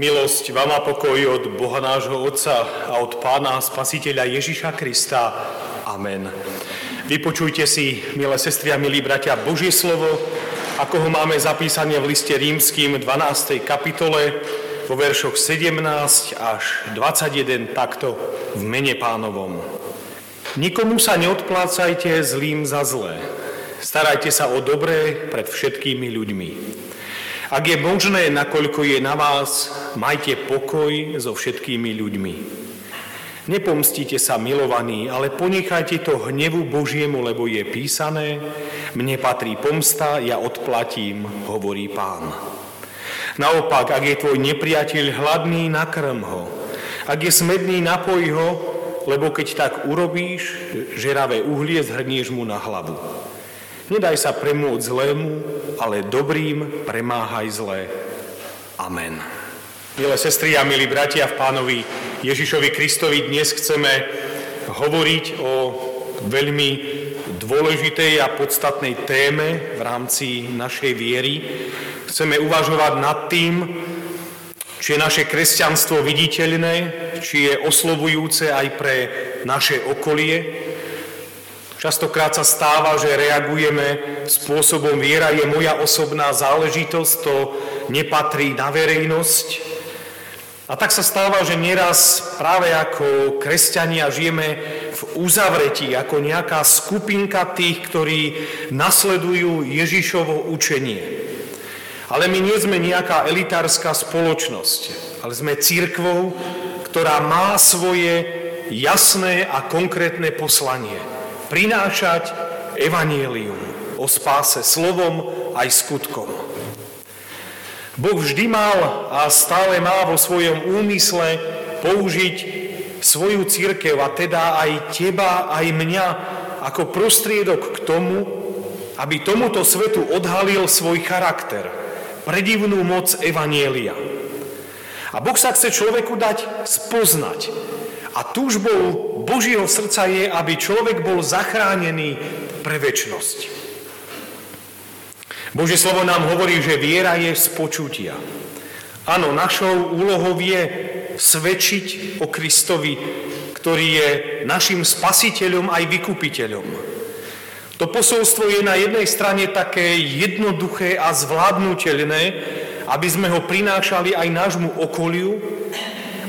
Milosť vám a pokoj od Boha nášho Otca a od Pána Spasiteľa Ježiša Krista. Amen. Vypočujte si, milé sestry a milí bratia, Božie slovo, ako ho máme zapísané v liste rímským 12. kapitole vo veršoch 17 až 21 takto v mene pánovom. Nikomu sa neodplácajte zlým za zlé. Starajte sa o dobré pred všetkými ľuďmi. Ak je možné, nakoľko je na vás, majte pokoj so všetkými ľuďmi. Nepomstite sa, milovaní, ale ponechajte to hnevu Božiemu, lebo je písané, mne patrí pomsta, ja odplatím, hovorí pán. Naopak, ak je tvoj nepriateľ hladný, nakrm ho. Ak je smedný, napoj ho, lebo keď tak urobíš, žeravé uhlie zhrnieš mu na hlavu. Nedaj sa premôcť zlému, ale dobrým premáhaj zlé. Amen. Milé sestry a milí bratia v pánovi Ježišovi Kristovi, dnes chceme hovoriť o veľmi dôležitej a podstatnej téme v rámci našej viery. Chceme uvažovať nad tým, či je naše kresťanstvo viditeľné, či je oslovujúce aj pre naše okolie, Častokrát sa stáva, že reagujeme spôsobom viera je moja osobná záležitosť, to nepatrí na verejnosť. A tak sa stáva, že nieraz práve ako kresťania žijeme v uzavretí, ako nejaká skupinka tých, ktorí nasledujú Ježišovo učenie. Ale my nie sme nejaká elitárska spoločnosť, ale sme církvou, ktorá má svoje jasné a konkrétne poslanie prinášať evanielium o spáse slovom aj skutkom. Boh vždy mal a stále má vo svojom úmysle použiť svoju církev a teda aj teba, aj mňa ako prostriedok k tomu, aby tomuto svetu odhalil svoj charakter, predivnú moc Evanielia. A Boh sa chce človeku dať spoznať, a túžbou Božieho srdca je, aby človek bol zachránený pre väčnosť. Božie slovo nám hovorí, že viera je z počutia. Áno, našou úlohou je svedčiť o Kristovi, ktorý je našim spasiteľom aj vykupiteľom. To posolstvo je na jednej strane také jednoduché a zvládnutelné, aby sme ho prinášali aj nášmu okoliu,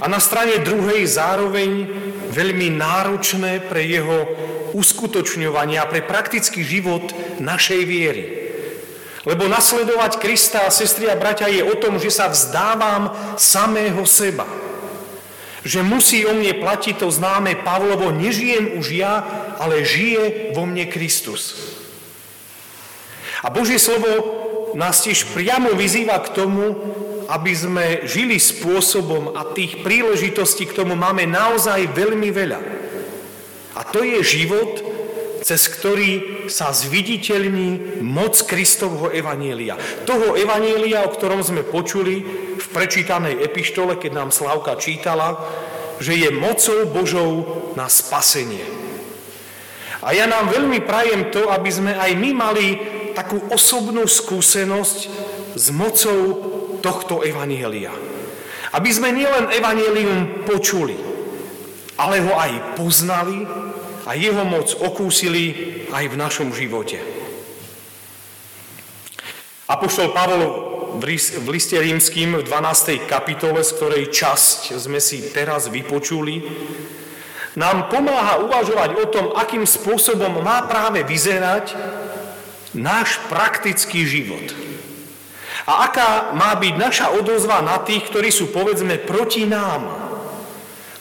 a na strane druhej zároveň veľmi náročné pre jeho uskutočňovanie a pre praktický život našej viery. Lebo nasledovať Krista, sestri a bratia, je o tom, že sa vzdávam samého seba. Že musí o mne platiť to známe Pavlovo, nežijem už ja, ale žije vo mne Kristus. A Božie slovo nás tiež priamo vyzýva k tomu, aby sme žili spôsobom a tých príležitostí k tomu máme naozaj veľmi veľa. A to je život, cez ktorý sa zviditeľní moc Kristovho Evanielia. Toho Evanielia, o ktorom sme počuli v prečítanej epištole, keď nám Slavka čítala, že je mocou Božou na spasenie. A ja nám veľmi prajem to, aby sme aj my mali takú osobnú skúsenosť s mocou tohto evanielia. Aby sme nielen evanielium počuli, ale ho aj poznali a jeho moc okúsili aj v našom živote. Apoštol Pavol v liste rímským v 12. kapitole, z ktorej časť sme si teraz vypočuli, nám pomáha uvažovať o tom, akým spôsobom má práve vyzerať náš praktický život. A aká má byť naša odozva na tých, ktorí sú povedzme proti nám,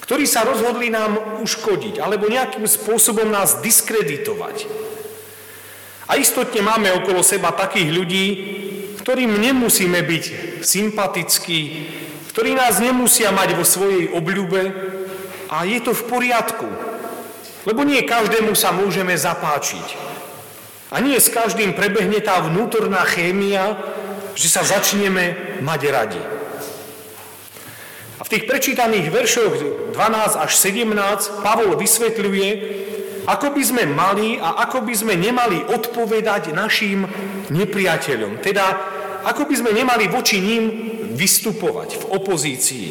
ktorí sa rozhodli nám uškodiť alebo nejakým spôsobom nás diskreditovať. A istotne máme okolo seba takých ľudí, ktorým nemusíme byť sympatickí, ktorí nás nemusia mať vo svojej obľúbe a je to v poriadku. Lebo nie každému sa môžeme zapáčiť. A nie s každým prebehne tá vnútorná chémia, že sa začneme mať radi. A v tých prečítaných veršoch 12 až 17 Pavol vysvetľuje, ako by sme mali a ako by sme nemali odpovedať našim nepriateľom. Teda, ako by sme nemali voči ním vystupovať v opozícii.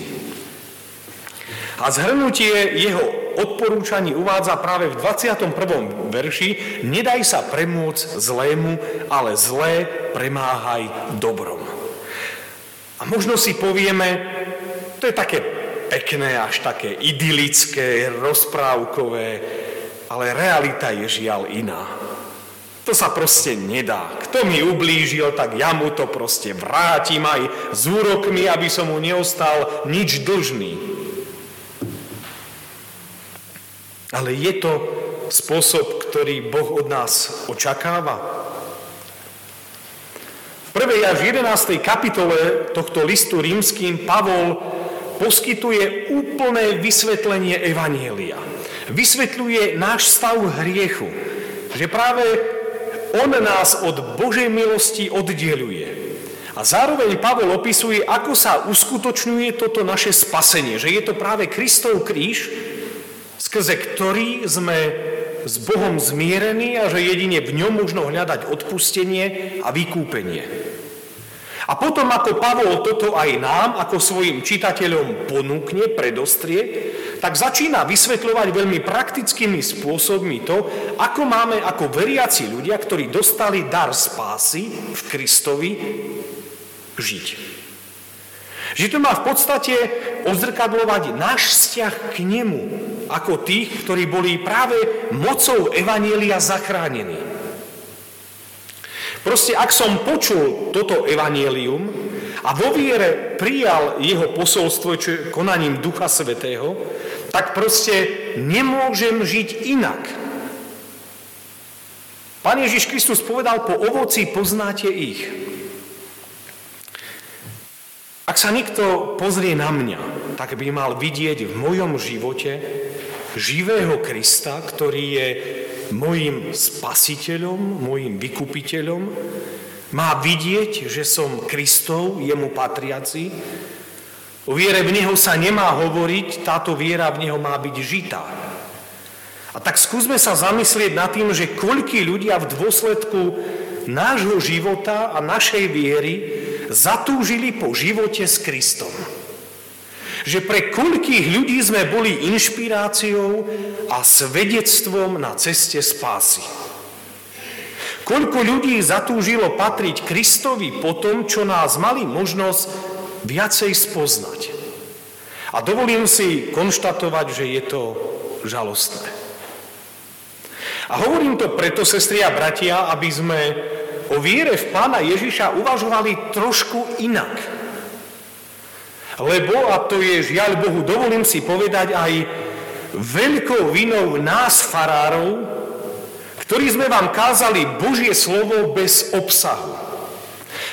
A zhrnutie jeho odporúčaní uvádza práve v 21. verši Nedaj sa premôcť zlému, ale zlé premáhaj dobrom. A možno si povieme, to je také pekné, až také idylické, rozprávkové, ale realita je žiaľ iná. To sa proste nedá. Kto mi ublížil, tak ja mu to proste vrátim aj s úrokmi, aby som mu neostal nič dlžný. Ale je to spôsob, ktorý Boh od nás očakáva. V 1. až 11. kapitole tohto listu rímským Pavol poskytuje úplné vysvetlenie Evanielia. Vysvetľuje náš stav hriechu, že práve on nás od Božej milosti oddieluje. A zároveň Pavol opisuje, ako sa uskutočňuje toto naše spasenie, že je to práve Kristov kríž, skrze ktorý sme s Bohom zmierení a že jedine v ňom možno hľadať odpustenie a vykúpenie. A potom, ako Pavol toto aj nám, ako svojim čitateľom ponúkne, predostrie, tak začína vysvetľovať veľmi praktickými spôsobmi to, ako máme ako veriaci ľudia, ktorí dostali dar spásy v Kristovi, žiť. Že to má v podstate odzrkadlovať náš vzťah k nemu, ako tých, ktorí boli práve mocou Evanielia zachránení. Proste, ak som počul toto Evanielium a vo viere prijal jeho posolstvo, čo je konaním Ducha Svetého, tak proste nemôžem žiť inak. Pán Ježiš Kristus povedal, po ovoci poznáte ich. Ak sa niekto pozrie na mňa, tak by mal vidieť v mojom živote živého Krista, ktorý je mojim spasiteľom, mojim vykupiteľom. Má vidieť, že som Kristov, jemu patriaci, O viere v Neho sa nemá hovoriť, táto viera v Neho má byť žitá. A tak skúsme sa zamyslieť nad tým, že koľkí ľudia v dôsledku nášho života a našej viery zatúžili po živote s Kristom. Že pre koľkých ľudí sme boli inšpiráciou a svedectvom na ceste spásy. Koľko ľudí zatúžilo patriť Kristovi po tom, čo nás mali možnosť viacej spoznať. A dovolím si konštatovať, že je to žalostné. A hovorím to preto, sestri a bratia, aby sme o viere v Pána Ježiša uvažovali trošku inak. Lebo, a to je žiaľ Bohu, dovolím si povedať aj veľkou vinou nás, farárov, ktorí sme vám kázali Božie slovo bez obsahu.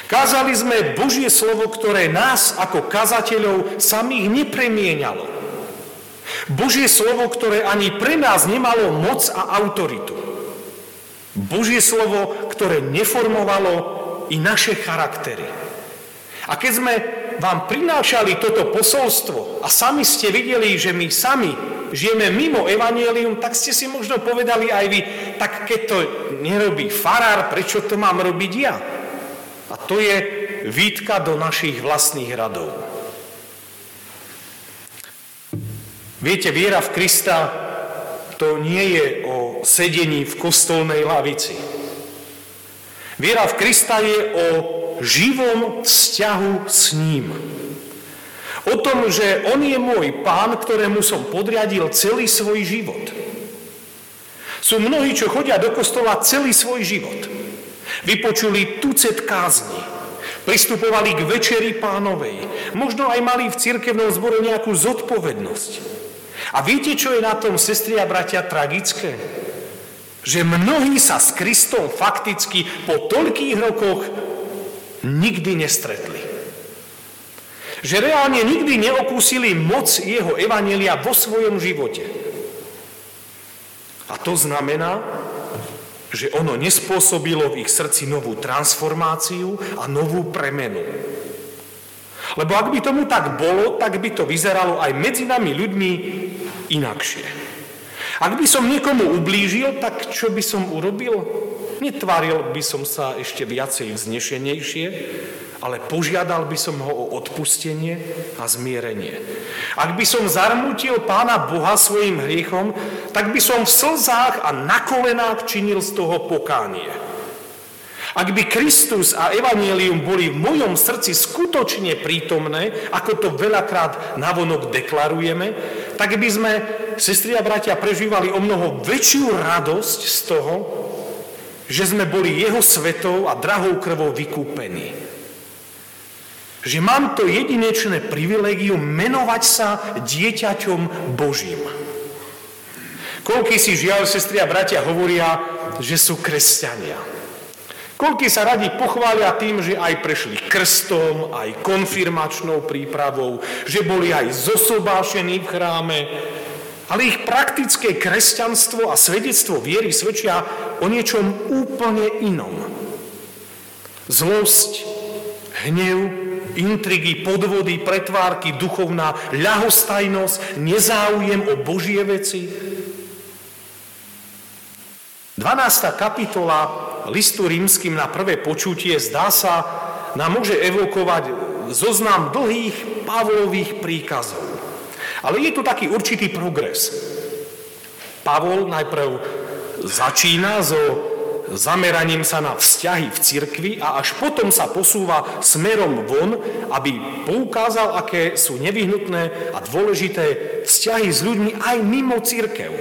Kázali sme Božie slovo, ktoré nás ako kazateľov samých nepremienalo. Božie slovo, ktoré ani pre nás nemalo moc a autoritu. Božie slovo, ktoré neformovalo i naše charaktery. A keď sme vám prinášali toto posolstvo a sami ste videli, že my sami žijeme mimo evanielium, tak ste si možno povedali aj vy, tak keď to nerobí farár, prečo to mám robiť ja? A to je výtka do našich vlastných radov. Viete, viera v Krista to nie je o sedení v kostolnej lavici. Viera v Krista je o živom vzťahu s ním. O tom, že on je môj pán, ktorému som podriadil celý svoj život. Sú mnohí, čo chodia do kostola celý svoj život. Vypočuli tucet kázni, pristupovali k večeri pánovej, možno aj mali v cirkevnom zbore nejakú zodpovednosť. A viete, čo je na tom, sestri a bratia, tragické? Že mnohí sa s Kristom fakticky po toľkých rokoch nikdy nestretli. Že reálne nikdy neokúsili moc jeho evanelia vo svojom živote. A to znamená, že ono nespôsobilo v ich srdci novú transformáciu a novú premenu. Lebo ak by tomu tak bolo, tak by to vyzeralo aj medzi nami ľuďmi inakšie. Ak by som niekomu ublížil, tak čo by som urobil? Netváril by som sa ešte viacej vznešenejšie, ale požiadal by som ho o odpustenie a zmierenie. Ak by som zarmutil Pána Boha svojim hriechom, tak by som v slzách a na kolenách činil z toho pokánie. Ak by Kristus a Evangelium boli v mojom srdci skutočne prítomné, ako to veľakrát navonok deklarujeme, tak by sme, sestri a bratia, prežívali o mnoho väčšiu radosť z toho, že sme boli jeho svetou a drahou krvou vykúpení. Že mám to jedinečné privilegium menovať sa dieťaťom Božím. Koľky si žiaľ, sestri a bratia, hovoria, že sú kresťania. Koľky sa radi pochvália tým, že aj prešli krstom, aj konfirmačnou prípravou, že boli aj zosobášení v chráme, ale ich praktické kresťanstvo a svedectvo viery svedčia o niečom úplne inom. Zlosť, hnev, intrigy, podvody, pretvárky, duchovná ľahostajnosť, nezáujem o Božie veci. 12. kapitola listu rímským na prvé počutie zdá sa, nám môže evokovať zoznam dlhých Pavlových príkazov. Ale je tu taký určitý progres. Pavol najprv začína so zameraním sa na vzťahy v cirkvi a až potom sa posúva smerom von, aby poukázal, aké sú nevyhnutné a dôležité vzťahy s ľuďmi aj mimo cirkev.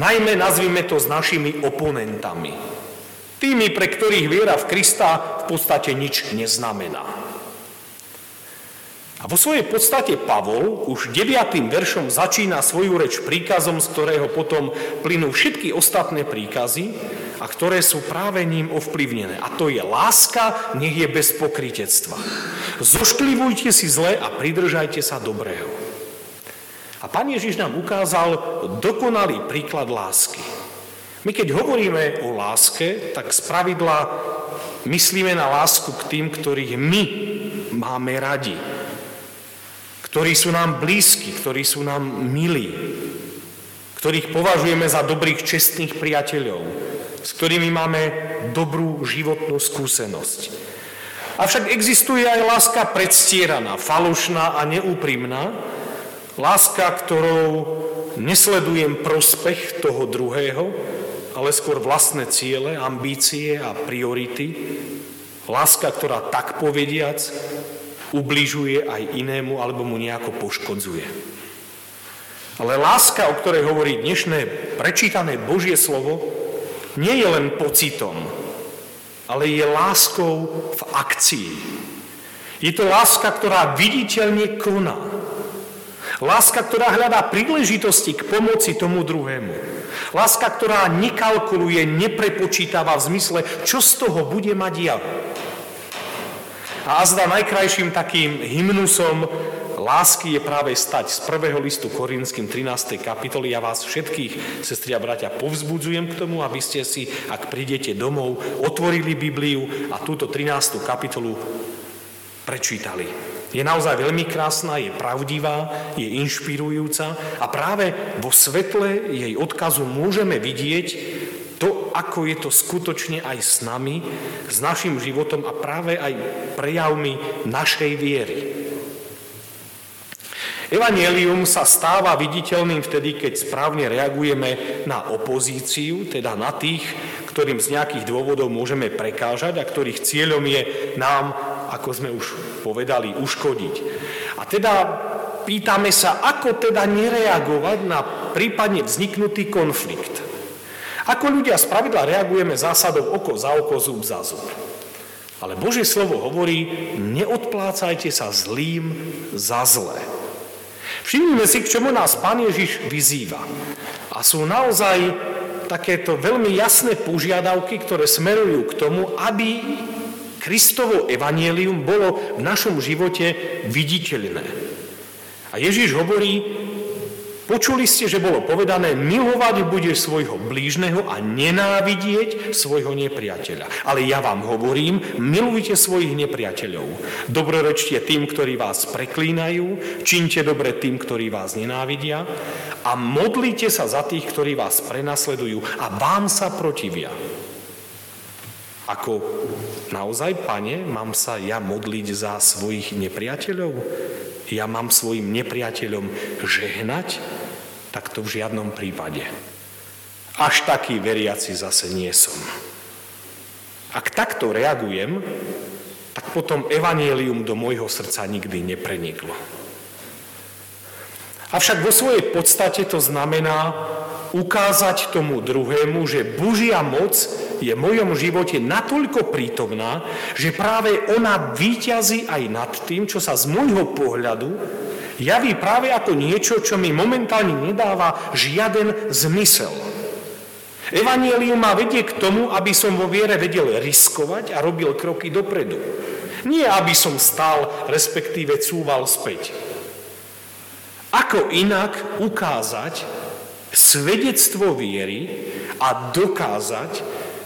Najmä nazvime to s našimi oponentami. Tými, pre ktorých viera v Krista v podstate nič neznamená. A vo svojej podstate Pavol už 9. veršom začína svoju reč príkazom, z ktorého potom plynú všetky ostatné príkazy a ktoré sú práve ním ovplyvnené. A to je láska, nech je bez pokritectva. Zošklivujte si zle a pridržajte sa dobrého. A Pán Ježiš nám ukázal dokonalý príklad lásky. My keď hovoríme o láske, tak z pravidla myslíme na lásku k tým, ktorých my máme radi, ktorí sú nám blízki, ktorí sú nám milí, ktorých považujeme za dobrých, čestných priateľov, s ktorými máme dobrú životnú skúsenosť. Avšak existuje aj láska predstieraná, falošná a neúprimná, láska, ktorou nesledujem prospech toho druhého, ale skôr vlastné ciele, ambície a priority. Láska, ktorá tak povediac ubližuje aj inému alebo mu nejako poškodzuje. Ale láska, o ktorej hovorí dnešné prečítané Božie slovo, nie je len pocitom, ale je láskou v akcii. Je to láska, ktorá viditeľne koná. Láska, ktorá hľadá príležitosti k pomoci tomu druhému. Láska, ktorá nekalkuluje, neprepočítava v zmysle, čo z toho bude mať ja. A azda najkrajším takým hymnusom lásky je práve stať z prvého listu Korinským 13. kapitoly. Ja vás všetkých, sestri a bratia, povzbudzujem k tomu, aby ste si, ak prídete domov, otvorili Bibliu a túto 13. kapitolu prečítali. Je naozaj veľmi krásna, je pravdivá, je inšpirujúca a práve vo svetle jej odkazu môžeme vidieť to, ako je to skutočne aj s nami, s našim životom a práve aj prejavmi našej viery. Evangelium sa stáva viditeľným vtedy, keď správne reagujeme na opozíciu, teda na tých, ktorým z nejakých dôvodov môžeme prekážať a ktorých cieľom je nám ako sme už povedali, uškodiť. A teda pýtame sa, ako teda nereagovať na prípadne vzniknutý konflikt. Ako ľudia z pravidla reagujeme zásadou oko za oko, zub za zub. Ale Božie slovo hovorí, neodplácajte sa zlým za zlé. Všimnime si, k čomu nás Pán Ježiš vyzýva. A sú naozaj takéto veľmi jasné požiadavky, ktoré smerujú k tomu, aby Kristovo evanielium bolo v našom živote viditeľné. A Ježiš hovorí, počuli ste, že bolo povedané, milovať budeš svojho blížneho a nenávidieť svojho nepriateľa. Ale ja vám hovorím, milujte svojich nepriateľov. Dobrorečte tým, ktorí vás preklínajú, činte dobre tým, ktorí vás nenávidia a modlite sa za tých, ktorí vás prenasledujú a vám sa protivia. Ako naozaj, pane, mám sa ja modliť za svojich nepriateľov? Ja mám svojim nepriateľom žehnať? Tak to v žiadnom prípade. Až taký veriaci zase nie som. Ak takto reagujem, tak potom evanielium do môjho srdca nikdy nepreniklo. Avšak vo svojej podstate to znamená ukázať tomu druhému, že Božia moc je v mojom živote natoľko prítomná, že práve ona výťazí aj nad tým, čo sa z môjho pohľadu javí práve ako niečo, čo mi momentálne nedáva žiaden zmysel. Evangelium ma vedie k tomu, aby som vo viere vedel riskovať a robil kroky dopredu. Nie, aby som stál, respektíve cúval späť. Ako inak ukázať svedectvo viery a dokázať,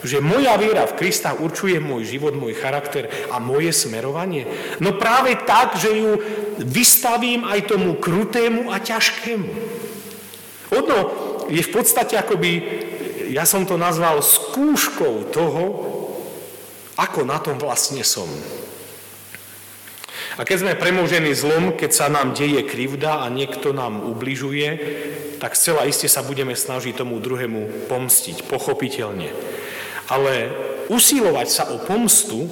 že moja viera v Krista určuje môj život, môj charakter a moje smerovanie? No práve tak, že ju vystavím aj tomu krutému a ťažkému. Ono je v podstate akoby, ja som to nazval skúškou toho, ako na tom vlastne som. A keď sme premožení zlom, keď sa nám deje krivda a niekto nám ubližuje, tak zcela iste sa budeme snažiť tomu druhému pomstiť, pochopiteľne. Ale usilovať sa o pomstu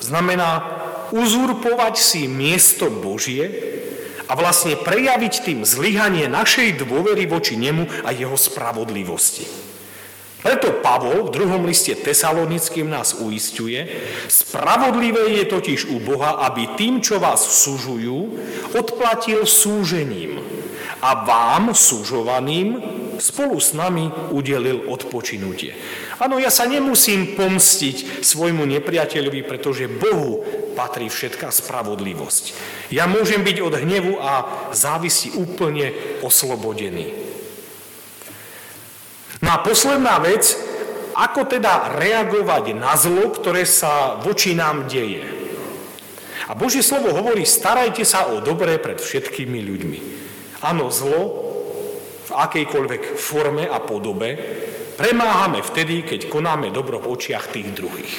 znamená uzurpovať si miesto Božie a vlastne prejaviť tým zlyhanie našej dôvery voči nemu a jeho spravodlivosti. Preto Pavol v druhom liste tesalonickým nás uistuje, spravodlivé je totiž u Boha, aby tým, čo vás súžujú, odplatil súžením a vám, súžovaným, spolu s nami udelil odpočinutie. Áno, ja sa nemusím pomstiť svojmu nepriateľovi, pretože Bohu patrí všetká spravodlivosť. Ja môžem byť od hnevu a závisí úplne oslobodený. No a posledná vec, ako teda reagovať na zlo, ktoré sa voči nám deje. A Božie slovo hovorí, starajte sa o dobré pred všetkými ľuďmi. Áno, zlo v akejkoľvek forme a podobe premáhame vtedy, keď konáme dobro v očiach tých druhých.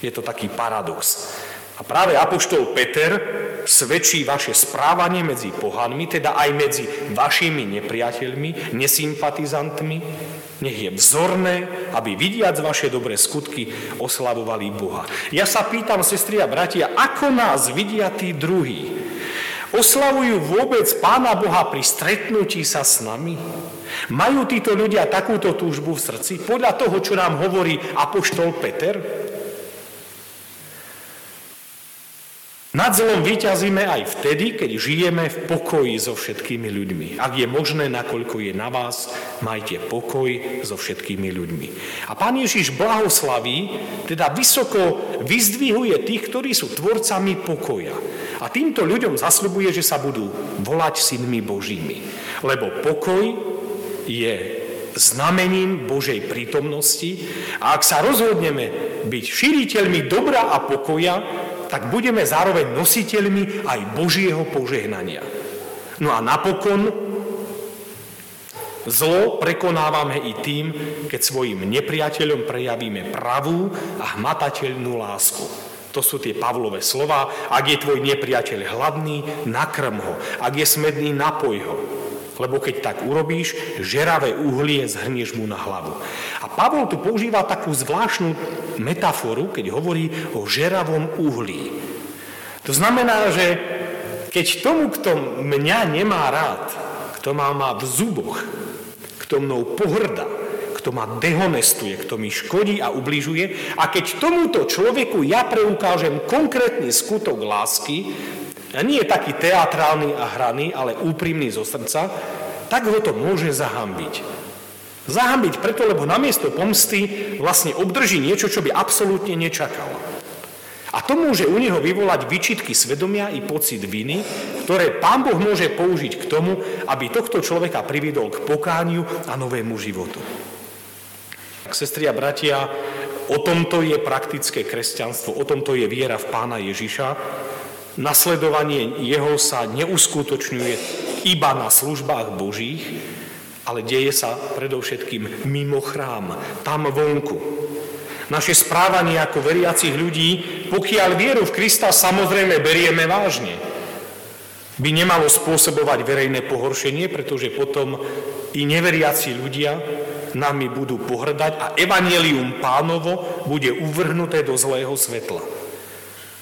Je to taký paradox. A práve Apoštol Peter svedčí vaše správanie medzi pohanmi, teda aj medzi vašimi nepriateľmi, nesympatizantmi, nech je vzorné, aby vidiac vaše dobré skutky oslavovali Boha. Ja sa pýtam, sestri a bratia, ako nás vidia tí druhí? Oslavujú vôbec Pána Boha pri stretnutí sa s nami? Majú títo ľudia takúto túžbu v srdci? Podľa toho, čo nám hovorí Apoštol Peter? Nad zlom vyťazíme aj vtedy, keď žijeme v pokoji so všetkými ľuďmi. Ak je možné, nakoľko je na vás, majte pokoj so všetkými ľuďmi. A pán Ježiš blahoslaví, teda vysoko vyzdvihuje tých, ktorí sú tvorcami pokoja. A týmto ľuďom zasľubuje, že sa budú volať synmi Božími. Lebo pokoj je znamením Božej prítomnosti a ak sa rozhodneme byť širiteľmi dobra a pokoja, tak budeme zároveň nositeľmi aj Božieho požehnania. No a napokon zlo prekonávame i tým, keď svojim nepriateľom prejavíme pravú a hmatateľnú lásku. To sú tie Pavlové slova. Ak je tvoj nepriateľ hladný, nakrm ho. Ak je smedný, napoj ho lebo keď tak urobíš, žeravé uhlie zhrnieš mu na hlavu. A Pavol tu používa takú zvláštnu metaforu, keď hovorí o žeravom uhlí. To znamená, že keď tomu, kto mňa nemá rád, kto ma má v zuboch, kto mnou pohrda, kto ma dehonestuje, kto mi škodí a ubližuje. A keď tomuto človeku ja preukážem konkrétny skutok lásky, a nie je taký teatrálny a hraný, ale úprimný zo srdca, tak ho to môže zahambiť. Zahambiť preto, lebo namiesto pomsty vlastne obdrží niečo, čo by absolútne nečakal. A to môže u neho vyvolať vyčitky svedomia i pocit viny, ktoré pán Boh môže použiť k tomu, aby tohto človeka priviedol k pokániu a novému životu. Tak, sestri a bratia, o tomto je praktické kresťanstvo, o tomto je viera v pána Ježiša, Nasledovanie jeho sa neuskutočňuje iba na službách Božích, ale deje sa predovšetkým mimo chrám, tam vonku. naše správanie ako veriacich ľudí, pokiaľ vieru v Krista samozrejme berieme vážne, by nemalo spôsobovať verejné pohoršenie, pretože potom i neveriaci ľudia nami budú pohrdať a evanelium pánovo bude uvrhnuté do zlého svetla.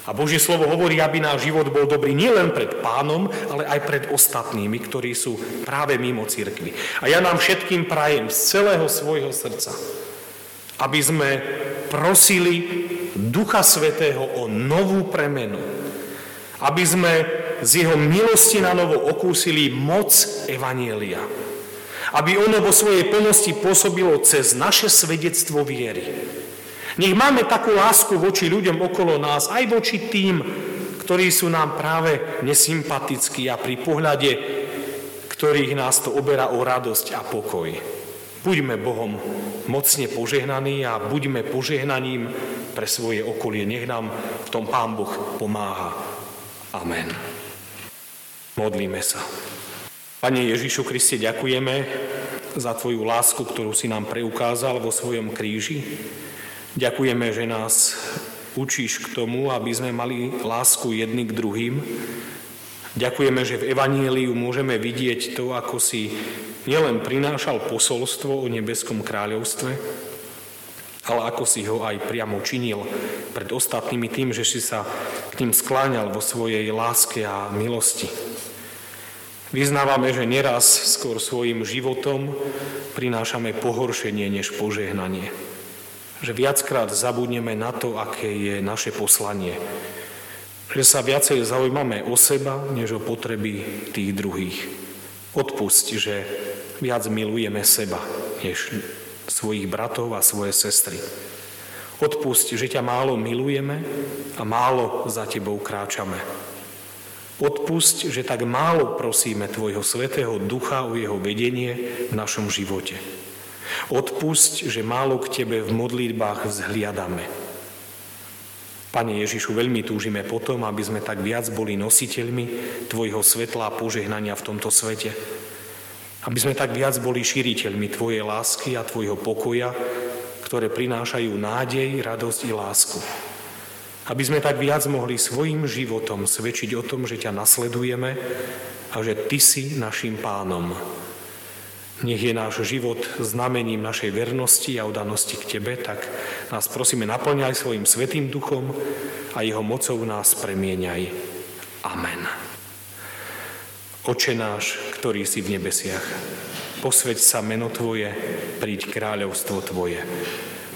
A Božie slovo hovorí, aby náš život bol dobrý nielen pred pánom, ale aj pred ostatnými, ktorí sú práve mimo cirkvi. A ja nám všetkým prajem z celého svojho srdca, aby sme prosili Ducha Svetého o novú premenu. Aby sme z jeho milosti na novo okúsili moc Evanielia. Aby ono vo svojej plnosti pôsobilo cez naše svedectvo viery nech máme takú lásku voči ľuďom okolo nás, aj voči tým, ktorí sú nám práve nesympatickí a pri pohľade ktorých nás to oberá o radosť a pokoj. Buďme Bohom mocne požehnaní a buďme požehnaním pre svoje okolie. Nech nám v tom Pán Boh pomáha. Amen. Modlíme sa. Pane Ježišu Kriste, ďakujeme za Tvoju lásku, ktorú si nám preukázal vo svojom kríži. Ďakujeme, že nás učíš k tomu, aby sme mali lásku jedni k druhým. Ďakujeme, že v Evaníliu môžeme vidieť to, ako si nielen prinášal posolstvo o nebeskom kráľovstve, ale ako si ho aj priamo činil pred ostatnými tým, že si sa k ním skláňal vo svojej láske a milosti. Vyznávame, že neraz skôr svojim životom prinášame pohoršenie než požehnanie že viackrát zabudneme na to, aké je naše poslanie. Že sa viacej zaujímame o seba, než o potreby tých druhých. Odpusť, že viac milujeme seba, než svojich bratov a svoje sestry. Odpusť, že ťa málo milujeme a málo za tebou kráčame. Odpusť, že tak málo prosíme Tvojho Svetého Ducha o jeho vedenie v našom živote. Odpusť, že málo k Tebe v modlitbách vzhliadame. Pane Ježišu, veľmi túžime potom, aby sme tak viac boli nositeľmi Tvojho svetla a požehnania v tomto svete. Aby sme tak viac boli šíriteľmi Tvojej lásky a Tvojho pokoja, ktoré prinášajú nádej, radosť i lásku. Aby sme tak viac mohli svojim životom svedčiť o tom, že ťa nasledujeme a že Ty si našim pánom. Nech je náš život znamením našej vernosti a odanosti k Tebe, tak nás prosíme naplňaj svojim svetým duchom a jeho mocou nás premieňaj. Amen. Oče náš, ktorý si v nebesiach, posveď sa meno Tvoje, príď kráľovstvo Tvoje.